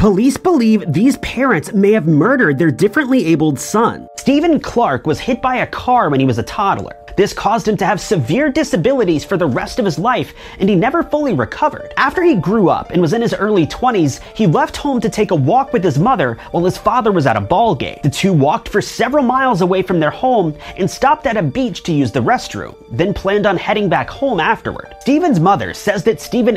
Police believe these parents may have murdered their differently abled son. Stephen Clark was hit by a car when he was a toddler. This caused him to have severe disabilities for the rest of his life, and he never fully recovered. After he grew up and was in his early 20s, he left home to take a walk with his mother while his father was at a ball game. The two walked for several miles away from their home and stopped at a beach to use the restroom, then planned on heading back home afterward. Stephen's mother says that Stephen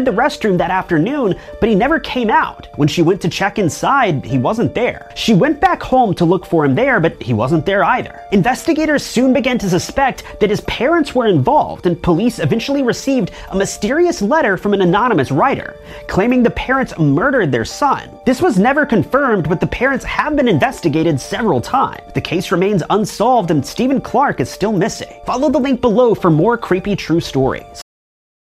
the restroom that afternoon, but he never came out. When she went to check inside, he wasn't there. She went back home to look for him there, but he wasn't there either. Investigators soon began to suspect that his parents were involved, and police eventually received a mysterious letter from an anonymous writer claiming the parents murdered their son. This was never confirmed, but the parents have been investigated several times. The case remains unsolved, and Stephen Clark is still missing. Follow the link below for more creepy true stories.